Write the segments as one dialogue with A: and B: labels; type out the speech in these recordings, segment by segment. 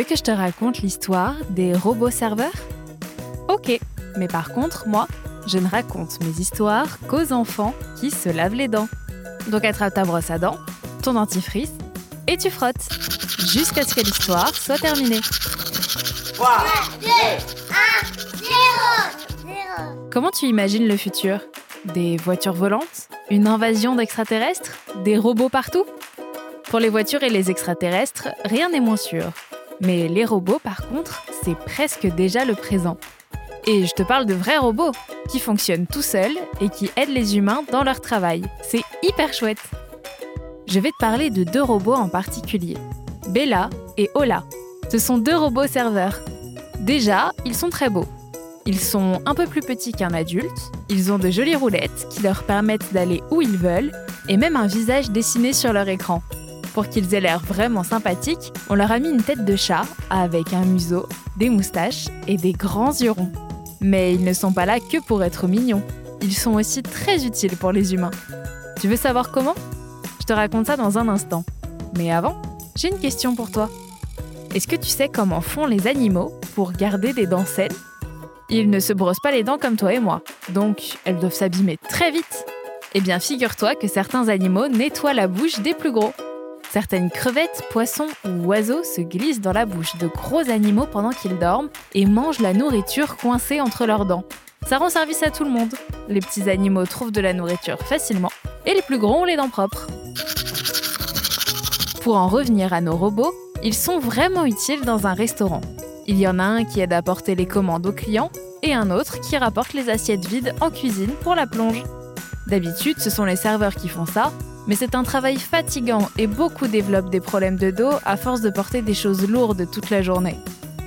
A: Veux que je te raconte l'histoire des robots serveurs? Ok, mais par contre, moi, je ne raconte mes histoires qu'aux enfants qui se lavent les dents. Donc attrape ta brosse à dents, ton dentifrice, et tu frottes, jusqu'à ce que l'histoire soit terminée.
B: 3, 2, 1, 0, 0.
A: Comment tu imagines le futur? Des voitures volantes? Une invasion d'extraterrestres? Des robots partout? Pour les voitures et les extraterrestres, rien n'est moins sûr. Mais les robots, par contre, c'est presque déjà le présent. Et je te parle de vrais robots qui fonctionnent tout seuls et qui aident les humains dans leur travail. C'est hyper chouette. Je vais te parler de deux robots en particulier, Bella et Ola. Ce sont deux robots serveurs. Déjà, ils sont très beaux. Ils sont un peu plus petits qu'un adulte, ils ont de jolies roulettes qui leur permettent d'aller où ils veulent et même un visage dessiné sur leur écran. Pour qu'ils aient l'air vraiment sympathiques, on leur a mis une tête de chat avec un museau, des moustaches et des grands yeux ronds. Mais ils ne sont pas là que pour être mignons. Ils sont aussi très utiles pour les humains. Tu veux savoir comment? Je te raconte ça dans un instant. Mais avant, j'ai une question pour toi. Est-ce que tu sais comment font les animaux pour garder des dents saines? Ils ne se brossent pas les dents comme toi et moi, donc elles doivent s'abîmer très vite. Eh bien, figure-toi que certains animaux nettoient la bouche des plus gros. Certaines crevettes, poissons ou oiseaux se glissent dans la bouche de gros animaux pendant qu'ils dorment et mangent la nourriture coincée entre leurs dents. Ça rend service à tout le monde. Les petits animaux trouvent de la nourriture facilement et les plus gros ont les dents propres. Pour en revenir à nos robots, ils sont vraiment utiles dans un restaurant. Il y en a un qui aide à porter les commandes aux clients et un autre qui rapporte les assiettes vides en cuisine pour la plonge. D'habitude, ce sont les serveurs qui font ça, mais c'est un travail fatigant et beaucoup développent des problèmes de dos à force de porter des choses lourdes toute la journée.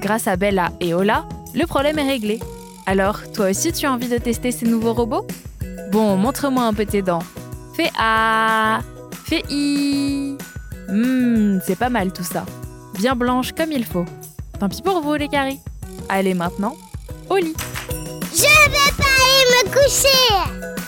A: Grâce à Bella et Ola, le problème est réglé. Alors, toi aussi tu as envie de tester ces nouveaux robots? Bon, montre-moi un peu tes dents. Fais A, fais I. Hum, c'est pas mal tout ça. Bien blanche comme il faut. Tant pis pour vous les caries. Allez maintenant, au lit.
B: Je vais pas aller me coucher.